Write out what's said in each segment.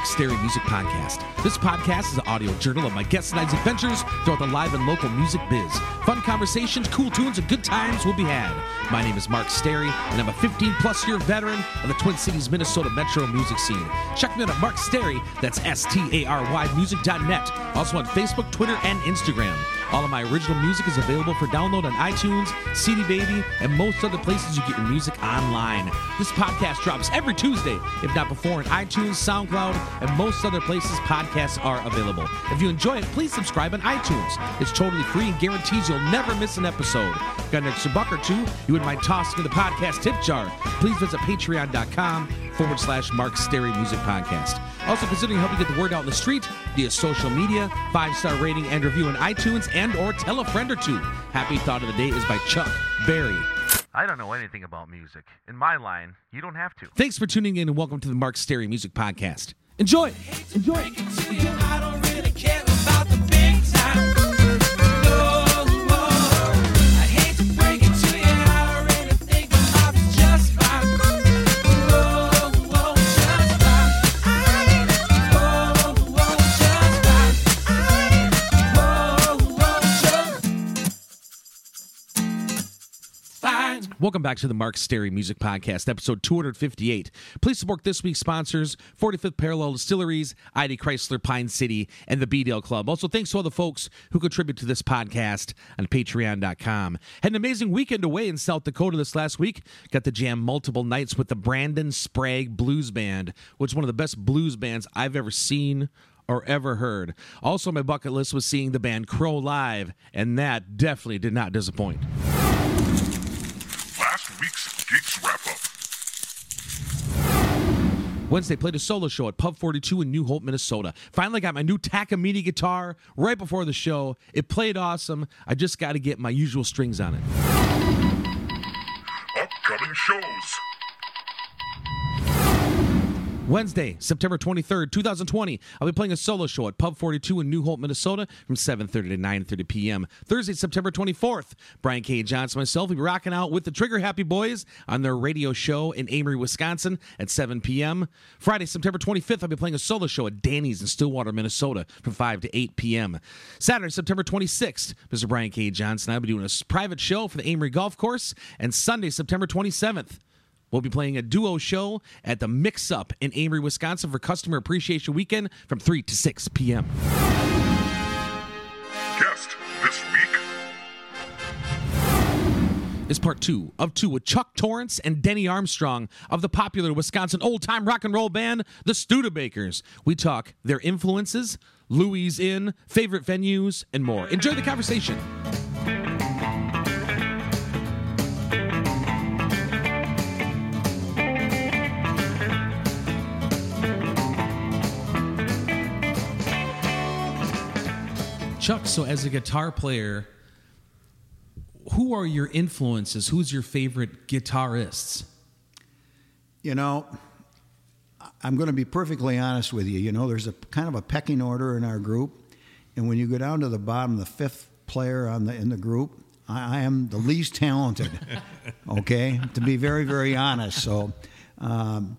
Mark Stary Music Podcast. This podcast is an audio journal of my guest and I's adventures throughout the live and local music biz. Fun conversations, cool tunes, and good times will be had. My name is Mark Stary, and I'm a 15 plus year veteran of the Twin Cities, Minnesota metro music scene. Check me out at Mark Stary, that's S T A R Y music.net. Also on Facebook, Twitter, and Instagram. All of my original music is available for download on iTunes, CD Baby, and most other places you get your music online. This podcast drops every Tuesday, if not before, on iTunes, SoundCloud, and most other places podcasts are available. If you enjoy it, please subscribe on iTunes. It's totally free and guarantees you'll never miss an episode. Got an extra buck or two you wouldn't mind tossing in the podcast tip jar? Please visit patreon.com forward slash Mark Stary Music Podcast. Also considering helping get the word out in the street via social media, five star rating and review on iTunes, and or tell a friend or two. Happy Thought of the Day is by Chuck Berry. I don't know anything about music. In my line, you don't have to. Thanks for tuning in and welcome to the Mark Stary Music Podcast. Enjoy. Enjoy. Welcome back to the Mark Stary Music Podcast, episode 258. Please support this week's sponsors 45th Parallel Distilleries, ID Chrysler Pine City, and the B-Dale Club. Also, thanks to all the folks who contribute to this podcast on patreon.com. Had an amazing weekend away in South Dakota this last week. Got to jam multiple nights with the Brandon Sprague Blues Band, which is one of the best blues bands I've ever seen or ever heard. Also, my bucket list was seeing the band Crow live, and that definitely did not disappoint. Week's gigs wrap up. Wednesday, played a solo show at Pub 42 in New Hope, Minnesota. Finally got my new Takamine guitar right before the show. It played awesome. I just got to get my usual strings on it. Upcoming shows. Wednesday, September 23rd, 2020, I'll be playing a solo show at Pub 42 in New Hope, Minnesota from 7.30 to 9.30 p.m. Thursday, September 24th, Brian K. Johnson myself will be rocking out with the Trigger Happy Boys on their radio show in Amery, Wisconsin at 7 p.m. Friday, September 25th, I'll be playing a solo show at Danny's in Stillwater, Minnesota from 5 to 8 p.m. Saturday, September 26th, Mr. Brian K. Johnson and I will be doing a private show for the Amery Golf Course. And Sunday, September 27th, We'll be playing a duo show at the Mix Up in Amery, Wisconsin for Customer Appreciation Weekend from 3 to 6 p.m. Guest this week. Is part two of two with Chuck Torrance and Denny Armstrong of the popular Wisconsin old time rock and roll band, the Studebakers. We talk their influences, Louis Inn, favorite venues, and more. Enjoy the conversation. Chuck, so as a guitar player, who are your influences? Who's your favorite guitarists? You know, I'm going to be perfectly honest with you. You know, there's a kind of a pecking order in our group, and when you go down to the bottom, the fifth player on the in the group, I, I am the least talented. okay, to be very very honest. So, um,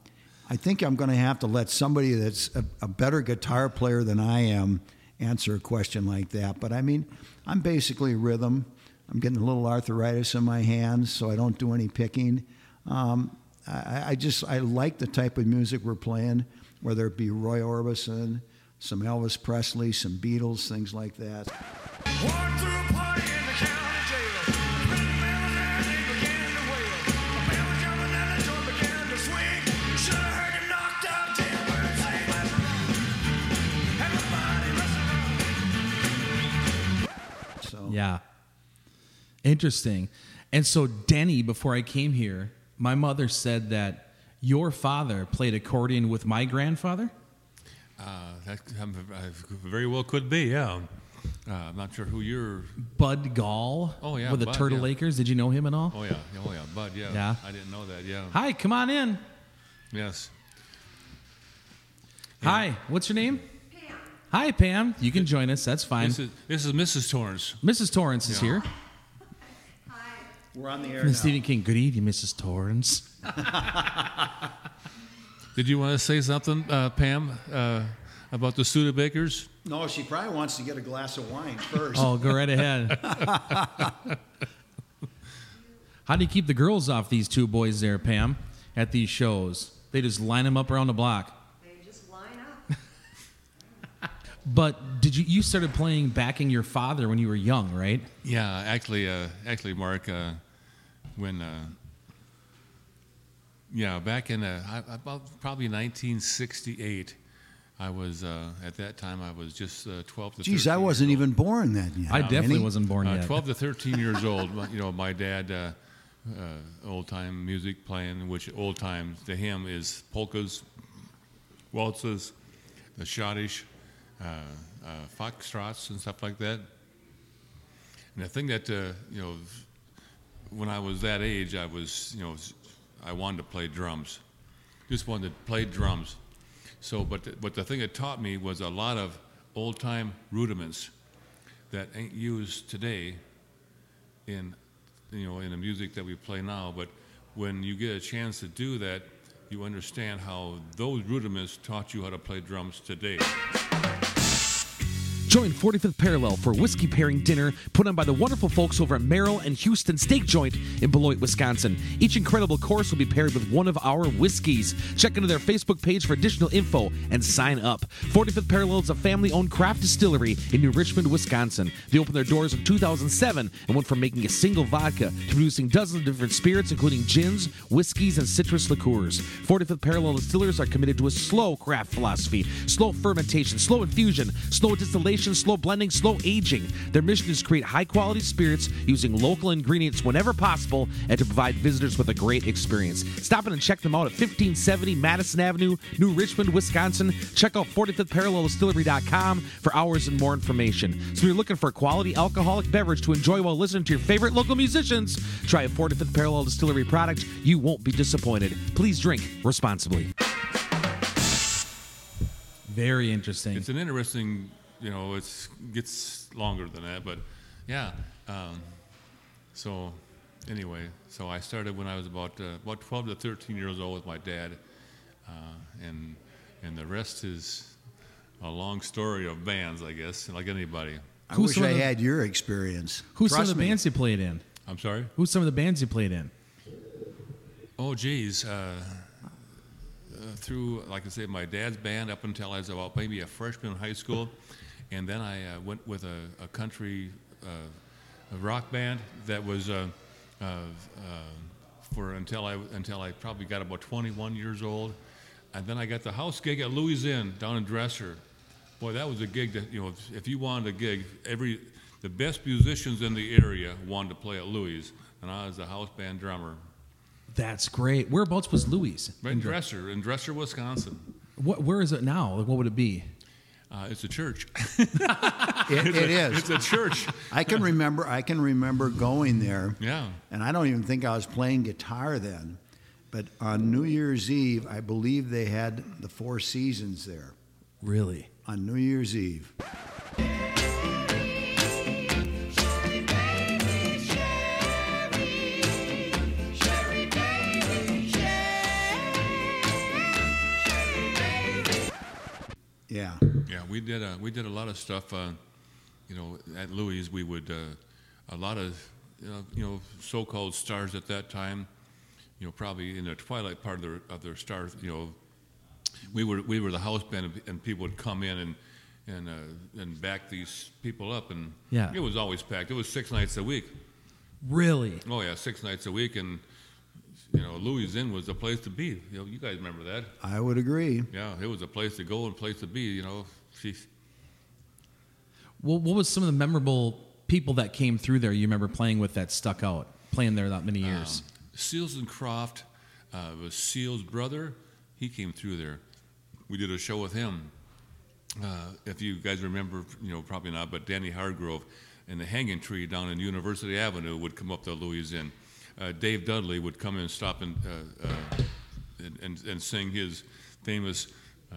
I think I'm going to have to let somebody that's a, a better guitar player than I am answer a question like that. But I mean, I'm basically rhythm. I'm getting a little arthritis in my hands, so I don't do any picking. Um, I, I just I like the type of music we're playing, whether it be Roy Orbison, some Elvis Presley, some Beatles, things like that. Yeah. Interesting. And so, Denny, before I came here, my mother said that your father played accordion with my grandfather. Uh, that um, uh, very well could be, yeah. Uh, I'm not sure who you're. Bud Gall Oh, yeah, with the Bud, Turtle yeah. Acres. Did you know him at all? Oh yeah, oh yeah, Bud, yeah. Yeah. I didn't know that. Yeah. Hi, come on in. Yes. Hi, what's your name? Pam. Hi, Pam. You can join us. That's fine. This is this is Mrs. Torrance. Mrs. Torrance is here. Hi. we're on the air And now. Stephen King. Good evening, Mrs. Torrance. Did you want to say something, uh, Pam, uh, about the Studebakers? No, she probably wants to get a glass of wine first. Oh, go right ahead. How do you keep the girls off these two boys there, Pam, at these shows? They just line them up around the block. They just line up. But did you you started playing backing your father when you were young, right? Yeah, actually, uh, actually, Mark, uh, when, uh, yeah, back in uh, about probably 1968, I was uh, at that time I was just uh, 12 to. Geez, 13 I wasn't old. even born then yet. I definitely Any? wasn't born Uh, yet. 12 to 13 years old. my- You know, my dad, uh, uh, old time music playing, which old time to him is polkas, waltzes, the schottisch, uh, foxtrots, and stuff like that. And the thing that, uh, you know, when I was that age, I was, you know, I wanted to play drums. Just wanted to play drums. So, but the, but the thing it taught me was a lot of old time rudiments that ain't used today in you know in the music that we play now but when you get a chance to do that you understand how those rudiments taught you how to play drums today Join 45th Parallel for a whiskey pairing dinner put on by the wonderful folks over at Merrill and Houston Steak Joint in Beloit, Wisconsin. Each incredible course will be paired with one of our whiskeys. Check into their Facebook page for additional info and sign up. 45th Parallel is a family owned craft distillery in New Richmond, Wisconsin. They opened their doors in 2007 and went from making a single vodka to producing dozens of different spirits, including gins, whiskeys, and citrus liqueurs. 45th Parallel distillers are committed to a slow craft philosophy, slow fermentation, slow infusion, slow distillation, slow blending, slow aging. Their mission is to create high quality spirits using local ingredients whenever possible and to provide visitors with a great experience. Stop in and check them out at 1570 Madison Avenue, New Richmond, Wisconsin. Check out 45thParallelDistillery.com for hours and more information. So if you're looking for a quality alcoholic beverage to enjoy while listening to your favorite local musicians, try a 45th Parallel Distillery product. You won't be disappointed. Please drink responsibly. Very interesting. it's an interesting you know it gets longer than that but yeah um, so anyway so i started when i was about uh, about 12 to 13 years old with my dad uh, and and the rest is a long story of bands i guess like anybody I Who's wish I the- had your experience. Who's some of the me. bands you played in? i'm sorry Who's some of the bands you played in? Oh, geez. Uh, uh, through, like I said, my dad's band up until I was about maybe a freshman in high school. And then I uh, went with a, a country uh, a rock band that was uh, uh, uh, for until I, until I probably got about 21 years old. And then I got the house gig at Louis Inn down in Dresser. Boy, that was a gig that, you know, if, if you wanted a gig, every, the best musicians in the area wanted to play at Louis. And I was the house band drummer. That's great. Whereabouts was Louis? Right in Dresser, in Dresser, Wisconsin. What, where is it now? Like, what would it be? Uh, it's a church. It, it is. it's a church. I can remember. I can remember going there. Yeah. And I don't even think I was playing guitar then. But on New Year's Eve, I believe they had the Four Seasons there Really? on New Year's Eve. Yeah. Yeah, we did a we did a lot of stuff. Uh, you know, at Louis, we would uh, a lot of you know, you know so-called stars at that time. You know, probably in the twilight part of their of their stars. You know, we were we were the house band, and- and people would come in and and uh, and back these people up, and Yeah. it was always packed. It was six nights a week. Really? Oh yeah, six nights a week, and you know, Louis Inn was the place to be. You know, you guys remember that? I would agree. Yeah, it was a place to go and place to be. You know, Jeez. Well, what was some of the memorable people that came through there you remember playing with that stuck out, playing there that many years? Um, Seals and Croft uh, was Seals' brother. He came through there. We did a show with him. Uh, if you guys remember, you know, probably not, but Danny Hargrove and the Hanging Tree down in University Avenue would come up to Louis Inn. Uh, Dave Dudley would come and stop and, uh, uh, and, and, and sing his famous, uh,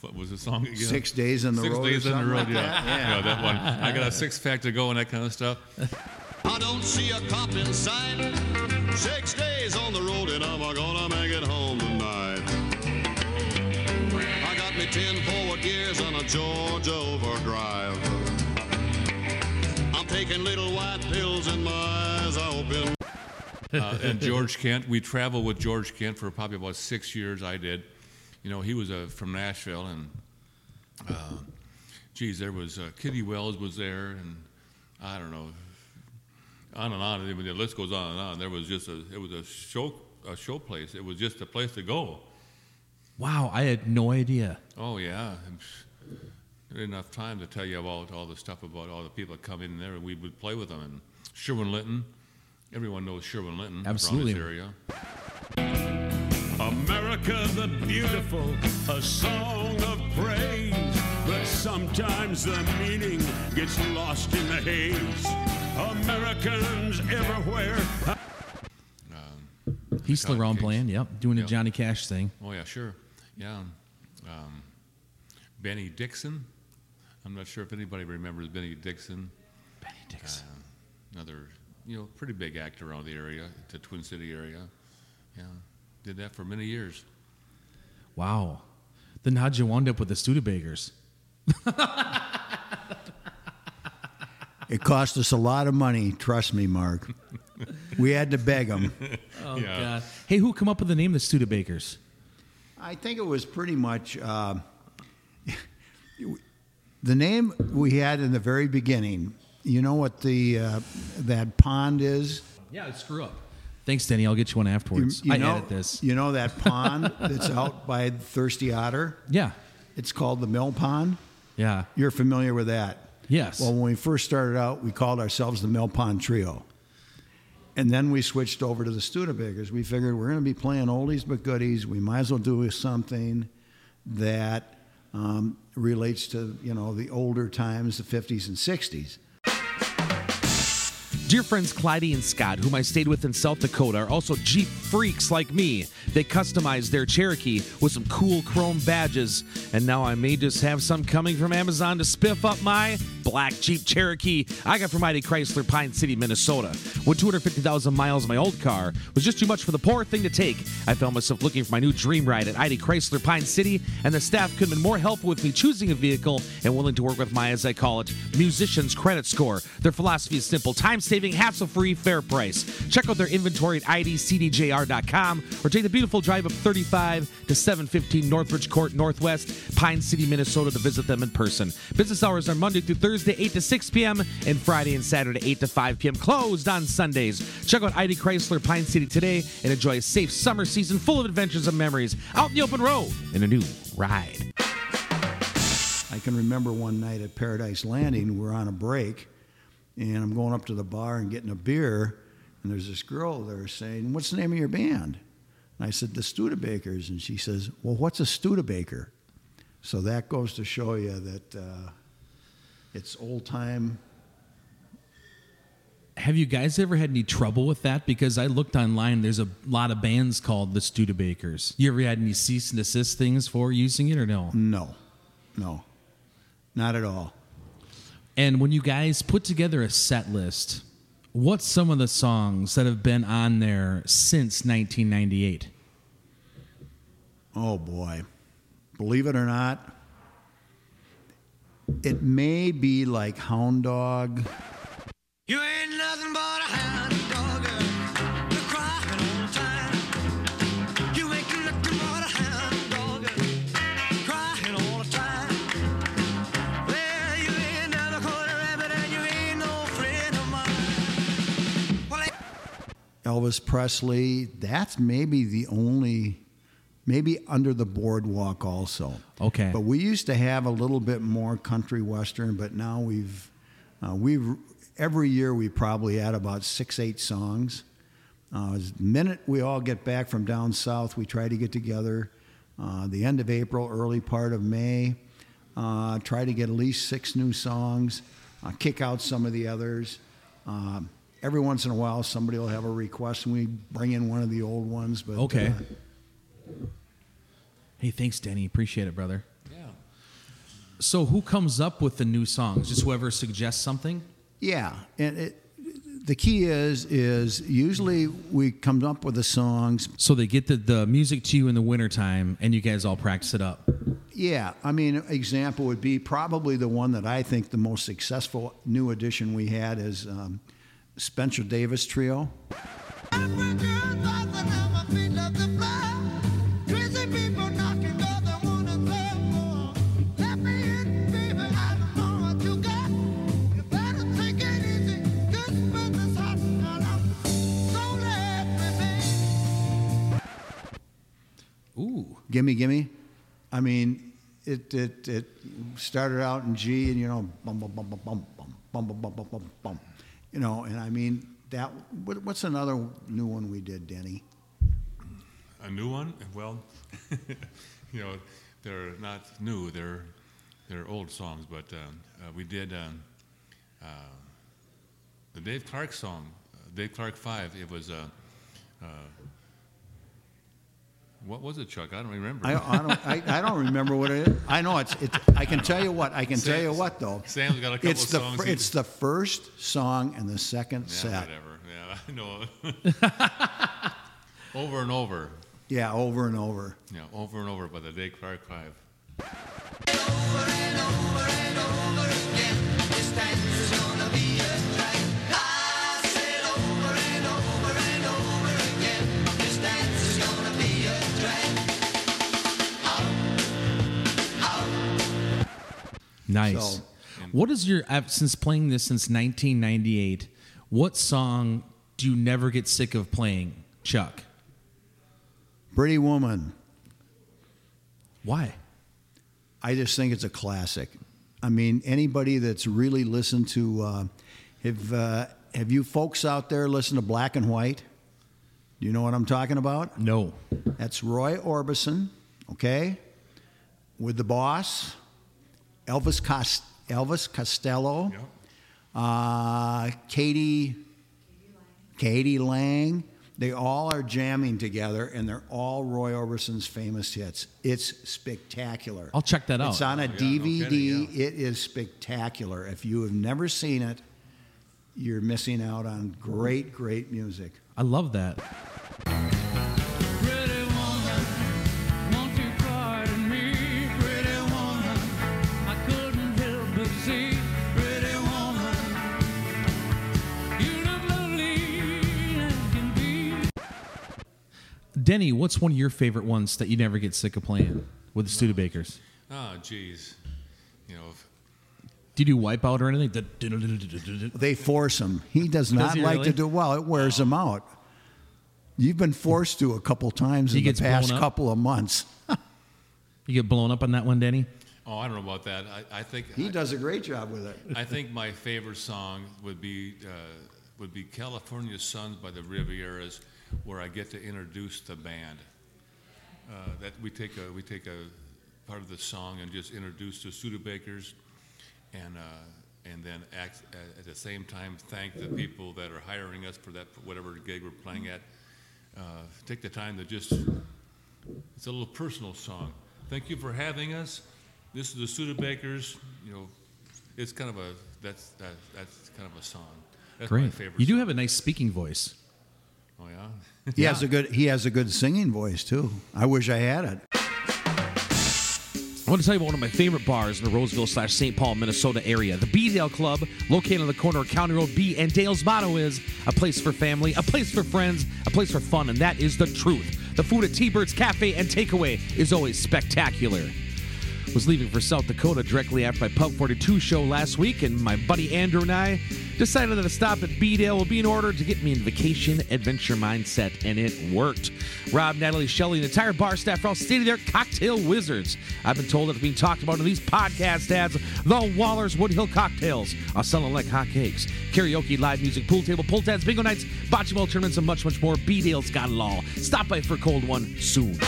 what was the song again? Six days in the Six road. or days in the road, like yeah. that? yeah. that one. I got a six pack to go and that kind of stuff. I don't see a cop in sight. Six days on the road and I'm gonna make it home tonight. I got me 10 forward gears on a Georgia overdrive. I'm taking little white pills and my eyes are open. uh, and George Kent. We traveled with George Kent for probably about six years. I did. You know, he was uh, from Nashville, and uh, geez, there was uh, Kitty Wells was there, and I don't know, on and on. The list goes on and on. There was just a it was a show a show place. It was just a place to go. Wow, I had no idea. Oh yeah. There enough time to tell you about all the stuff about all the people that come in there, and we would play with them. And Sherwin Linton, everyone knows Sherwin Linton Absolutely. around this area. America the beautiful, a song of praise. But sometimes the meaning gets lost in the haze. Americans everywhere. He's still Cotton around playing. Yep, doing the Yep. Johnny Cash thing. Oh yeah, sure, yeah. Um, Benny Dixon. I'm not sure if anybody remembers Benny Dixon. Benny Dixon. Another, you know, pretty big actor around the area, the Twin City area. Yeah, did that for many years. Wow. Then how'd you wind up with the Studebakers? It cost us a lot of money, trust me, Mark. We had to beg them. Oh Yeah. God. Hey, who come up with the name the Studebakers? I think it was pretty much uh, the name we had in the very beginning. You know what the uh, that pond is? Yeah, it's screw up. Thanks, Denny. I'll get you one You, afterwards. you I know, edit this. You know that pond that's out by Thirsty Otter? Yeah. It's called the Mill Pond. Yeah. You're familiar with that? Yes. Well, when we first started out, we called ourselves the Mill Pond Trio. And then we switched over to the Studebakers. We figured we're going to be playing oldies but goodies. We might as well do something that um, relates to, you know, the older times, the 50s and 60s. Dear friends Clyde and Scott, whom I stayed with in South Dakota, are also Jeep freaks like me. They customized their Cherokee with some cool chrome badges, and now I may just have some coming from Amazon to spiff up my black Jeep Cherokee I got from ID Chrysler, Pine City, Minnesota. When 250,000 miles of my old car was just too much for the poor thing to take, I found myself looking for my new dream ride at ID Chrysler, Pine City, and the staff could have been more helpful with me choosing a vehicle and willing to work with my, as I call it, musician's credit score. Their philosophy is simple time saving, hassle free, fair price. Check out their inventory at idcdjr.com or take the beautiful drive up 35 to 715 Northridge Court Northwest, Pine City, Minnesota to visit them in person. Business hours are Monday through Thursday, 8 to 6 p.m., and Friday and Saturday, 8 to 5 p.m., closed on Sundays. Check out ID Chrysler Pine City today and enjoy a safe summer season full of adventures and memories out in the open road in a new ride. I can remember one night at Paradise Landing, we're on a break, and I'm going up to the bar and getting a beer, and there's this girl there saying, What's the name of your band? And I said, The Studebakers. And she says, Well, what's a Studebaker? So that goes to show you that uh, it's old time. Have you guys ever had any trouble with that? Because I looked online, there's a lot of bands called the Studebakers. You ever had any cease and desist things for using it or no? No, no, not at all. And when you guys put together a set list, what's some of the songs that have been on there since 1998? Oh boy. Believe it or not, it may be like Hound Dog. You ain't nothing but a hound dog. girl. You're crying all the time. You ain't nothing but a hound dog. girl. Crying all the time. Well, you ain't never caught a rabbit and you ain't no friend of mine. Well, Elvis Presley, that's maybe the only, maybe under the boardwalk also. Okay. But we used to have a little bit more country western, but now we've, uh, we've, every year we probably add about six, eight songs. Uh, the minute we all get back from down south, we try to get together. Uh, the end of April, early part of May, uh, try to get at least six new songs, uh, kick out some of the others. Um, every once in a while, somebody will have a request, and we bring in one of the old ones. But Okay. Hey, thanks, Denny. Appreciate it, brother. Yeah. So, who comes up with the new songs? Just whoever suggests something? Yeah, and it, the key is is usually we come up with the songs. So, they get the, the music to you in the wintertime and you guys all practice it up. Yeah, I mean, example would be probably the one that I think the most successful new addition we had is um, Spencer Davis Trio. Gimme, gimme. I mean, it it it started out in G, and you know, bum bum bum bum bum bum bum bum bum bum bum. You know, and I mean that. What, what's another new one we did, Denny? A new one? Well, you know, they're not new. They're they're old songs, but um, uh, we did um, uh, the Dave Clark song, uh, Dave Clark Five. It was uh, uh, what was it, Chuck? I don't remember. I, I don't I, I don't remember what it is. I know it's it's. I can tell you what. I can tell you what though. Sam's got a couple It's the songs. fir- it's the first song and the second yeah, set. whatever. Yeah, I know. over and over. Yeah, over and over. Yeah, over and over by the Dave Clark Five. Nice. So- what is your since playing this since 1998? What song do you never get sick of playing, Chuck? Pretty Woman. Why? I just think it's a classic. I mean, anybody that's really listened to, uh, have uh, have you folks out there listened to Black and White? Do you know what I'm talking about? No. That's Roy Orbison, okay, with the boss, Elvis Cost- Elvis Costello, Yep. uh, Katie, k.d. lang. They all are jamming together, and they're all Roy Orbison's famous hits. It's spectacular. I'll check that out. It's on a Oh, yeah, no DVD. kidding, yeah. It is spectacular. If you have never seen it, you're missing out on great, great music. I love that. Denny, what's one of your favorite ones that you never get sick of playing with the Studebakers? Oh, jeez. You know, if- Do you do Wipeout or anything? They force him. He does not he like really? to do well. It wears him out. You've been forced to a couple times He in the past couple of months. You get blown up on that one, Denny? oh, I don't know about that. I, I think He I, does a great job with it. I think my favorite song would be uh, would be California Suns by the Rivieras, where I get to introduce the band. Uh, that we take a we take a part of the song and just introduce the Studebakers, and uh, and then act, at, at the same time thank the people that are hiring us for that whatever gig we're playing at. Uh, take the time to just it's a little personal song. Thank you for having us. This is the Studebakers. You know, it's kind of a that's that, that's kind of a song. That's my Great. You do song. have a nice speaking voice. Oh yeah. He has a good he has a good singing voice too. I wish I had it. I want to tell you about one of my favorite bars in the Roseville slash St. Paul, Minnesota area. The B Dale Club, located on the corner of County Road B and Dale's motto is a place for family, a place for friends, a place for fun, and that is the truth. The food at T-Bird's Cafe and Takeaway is always spectacular. Was leaving for South Dakota directly after my Pub 42 show last week, and my buddy Andrew and I decided that a stop at B-Dale would be in order to get me in vacation adventure mindset, and it worked. Rob, Natalie, Shelley, and the entire bar staff are all state-of-the-art cocktail wizards. I've been told that it's being talked about in these podcast ads. The Waller's Woodhill cocktails are selling like hotcakes. Karaoke, live music, pool table, pull tabs, bingo nights, bocce ball tournaments, and much, much more. B-Dale's got it all. Stop by for a cold one soon.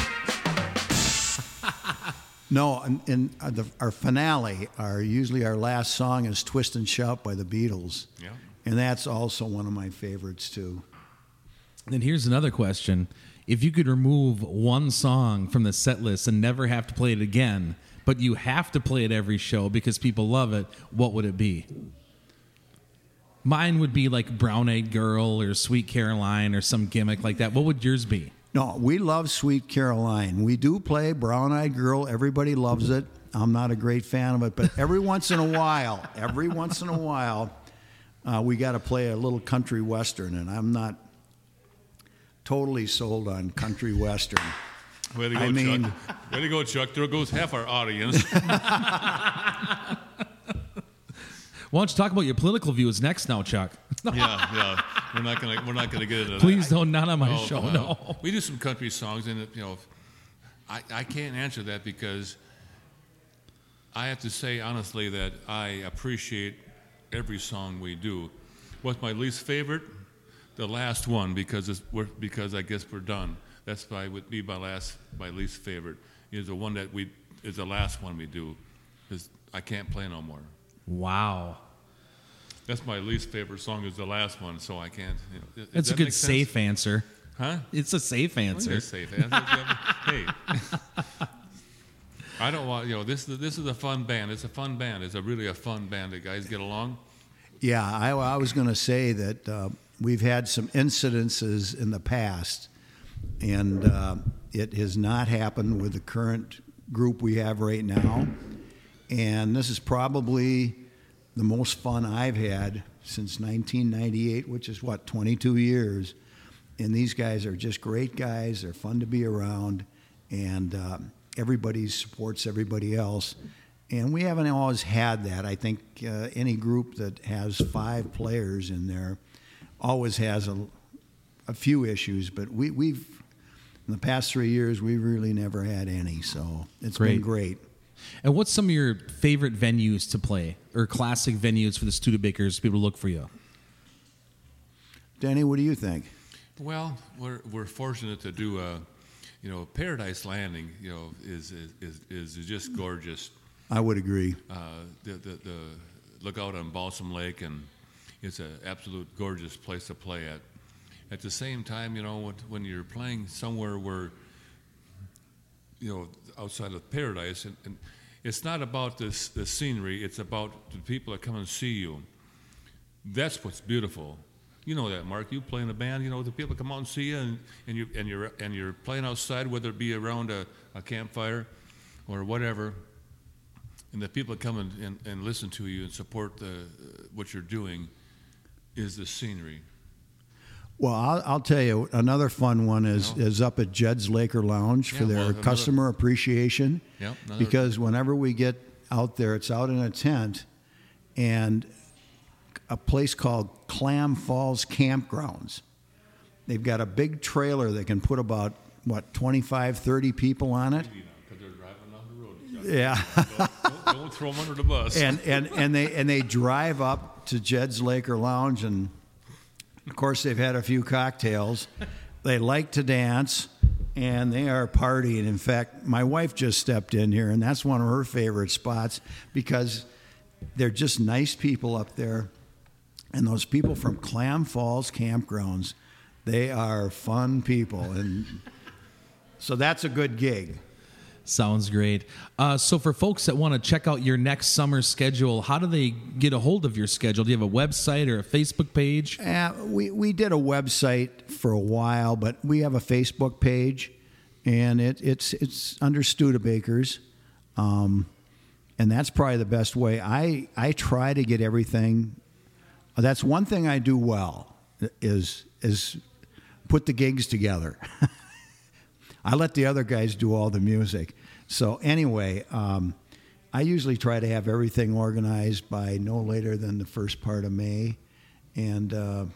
No, and, and uh, the, our finale, our usually our last song is "Twist and Shout" by the Beatles, Yeah. and that's also one of my favorites too. Then here's another question. If you could remove one song from the set list and never have to play it again, but you have to play it every show because people love it, what would it be? Mine would be like Brown Eyed Girl or Sweet Caroline or some gimmick like that. What would yours be? No, we love Sweet Caroline. We do play Brown Eyed Girl. Everybody loves it. I'm not a great fan of it, but every once in a while, every once in a while, uh, we got to play a little country western, and I'm not totally sold on country western. Way to go, I mean- Chuck. Way to go, Chuck. There goes half our audience. Why don't you talk about your political views next now, Chuck? yeah, yeah. We're not gonna we're not gonna get into that. Please don't, not on my Oh, show. well, No. We do some country songs, and you know, I, I can't answer that because I have to say honestly that I appreciate every song we do. What's my least favorite? The last one because it's we're, because I guess we're done. That's why would be my last my least favorite is the one that we is the last one we do. because I can't play no more. Wow. That's my least favorite song is the last one, so I can't. You know, does That's a good make sense? safe answer. Huh? It's a safe answer. It's safe answer. hey, I don't want you know this. is This is a fun band. It's a fun band. It's a really a fun band. The guys get along. Yeah, I, I was going to say that uh, we've had some incidences in the past, and uh, it has not happened with the current group we have right now. And this is probably the most fun I've had since 1998, which is what 22 years. And these guys are just great guys. They're fun to be around, and uh, everybody supports everybody else. And we haven't always had that. I think uh, any group that has five players in there always has a, a few issues, but we, we've in the past three years we've really never had any. So it's been Great. Great. And what's some of your favorite venues to play or classic venues for the Studebakers people to look for you? Danny, what do you think? Well, we're we're fortunate to do a, you know, Paradise Landing. You know, is is is, is just gorgeous. I would agree. Uh, the, the the look out on Balsam Lake, and it's an absolute gorgeous place to play at. At the same time, you know, when, when you're playing somewhere where, you know, outside of paradise, and, and it's not about this the scenery; it's about the people that come and see you. That's what's beautiful. You know that, Mark. You play in a band. You know the people come out and see you, and, and you and you're and you're playing outside, whether it be around a, a campfire or whatever. And the people that come and, and, and listen to you and support the uh, what you're doing is the scenery. Well, I'll, I'll tell you another fun one is Yeah. is up at Jed's Laker Lounge for their well, another- customer appreciation. Yep, another- because whenever we get out there, it's out in a tent, and a place called Clam Falls Campgrounds. They've got a big trailer that can put about what 25, 30 people on it. Because they're driving down the road. Yeah. don't, don't throw them under the bus. and and and they and they drive up to Jed's Laker Lounge, and of course they've had a few cocktails. They like to dance, and they are partying. In fact, my wife just stepped in here, and that's one of her favorite spots because they're just nice people up there, and those people from Clam Falls campgrounds, they are fun people, and so that's a good gig. Sounds great. Uh, so, for folks that want to check out your next summer schedule, how do they get a hold of your schedule? Do you have a website or a Facebook page? Uh, we, we did a website for a while, but we have a Facebook page, and it, it's it's under Studebakers, um, and that's probably the best way. I I try to get everything. That's one thing I do well is is put the gigs together. I let the other guys do all the music. So anyway, um, I usually try to have everything organized by no later than the first part of May, and uh,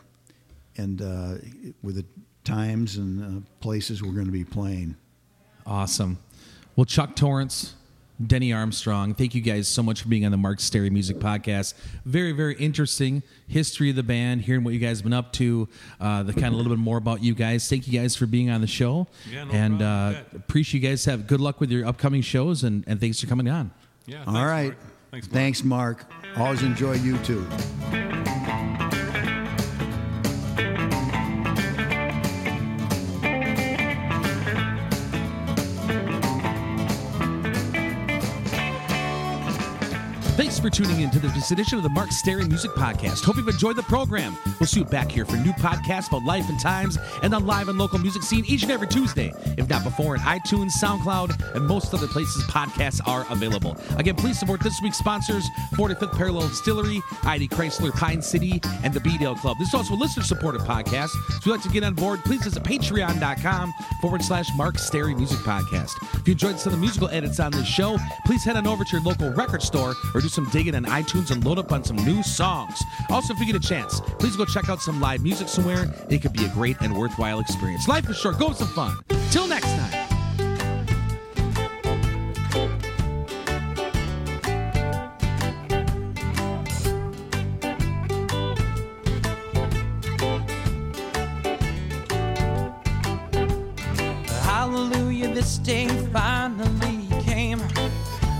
and uh, with the times and uh, places we're going to be playing. Awesome. Well, Chuck Torrance, Denny Armstrong, thank you guys so much for being on the Mark Stary Music Podcast. Very, very interesting history of the band, hearing what you guys have been up to, uh, the kind of a little bit more about you guys. Thank you guys for being on the show. Yeah, no and problem. uh, You appreciate you guys. Have good luck with your upcoming shows, and, and thanks for coming on. yeah. All thanks, right. Mark. Thanks, Mark. Thanks, Mark. Always enjoy you too. For tuning in to this edition of the Mark Stary Music Podcast. Hope you've enjoyed the program. We'll see you back here for new podcasts about life and times and the live and local music scene each and every Tuesday, if not before, in iTunes, SoundCloud, and most other places podcasts are available. Again, please support this week's sponsors 45th Parallel Distillery, ID Chrysler, Pine City, and the B-Dale Club. This is also a listener supported podcast. If you'd like to get on board, please visit patreon.com forward slash Mark Stary Music Podcast. If you enjoyed some of the musical edits on this show, please head on over to your local record store or do some digging on iTunes and load up on some new songs. Also, if you get a chance, please go check out some live music somewhere. It could be a great and worthwhile experience. Life is short. Go have some fun. Till next time. Hallelujah, this day finally came.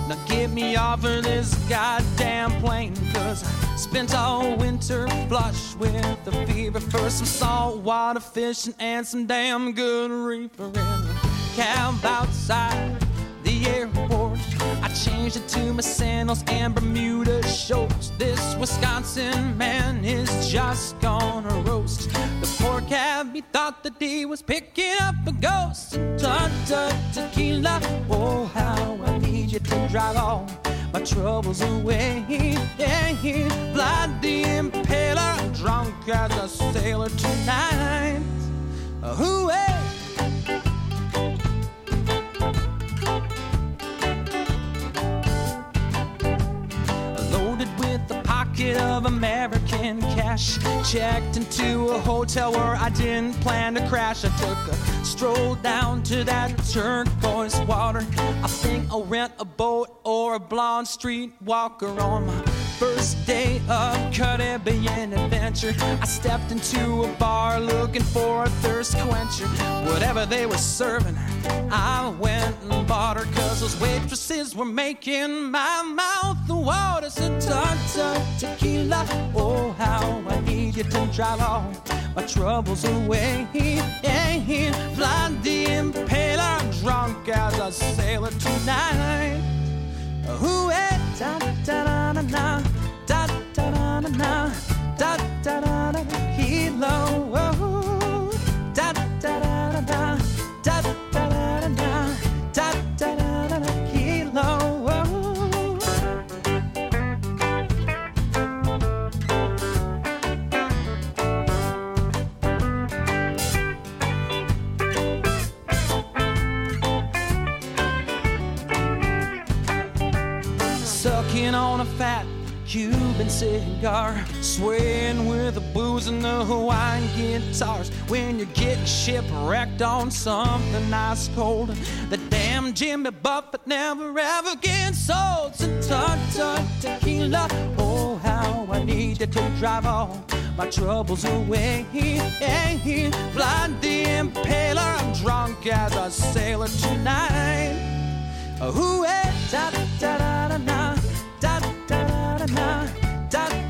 Now get me this goddamn plane. Cause I spent all winter flush with the fever for some saltwater fishing and some damn good reefer in a cab outside the airport. I changed it to my sandals and Bermuda shorts. This Wisconsin man is just gonna roast. The poor cabbie thought that he was picking up a ghost. Da tequila, oh how I need you to drive all my troubles away. Yeah, Blood the impaler, drunk as a sailor tonight. Who loaded pocket of American cash. Checked into a hotel where I didn't plan to crash. I took a stroll down to that turquoise water. I think I'll rent a boat or a blonde street walker on my first day of Caribbean adventure. I stepped into a bar looking for a thirst quencher. Whatever they were serving, I went and bought her. Cause those waitresses were making my mouth water. So ta tequila, oh how I need you to drive all my troubles away. Fly the impaler, drunk as a sailor tonight. Who it da da da na na da da da na na da da da da hilo. cigar, swaying with the booze and the Hawaiian guitars. When you're getting shipwrecked on something ice cold, the damn Jimmy Buffett never ever gets sold. So tuck, tuck, tequila, oh how I need you to drive all my troubles away. Blind and impaler, I'm drunk as a sailor tonight. Ooh, eh, da da da da da da da da da da done.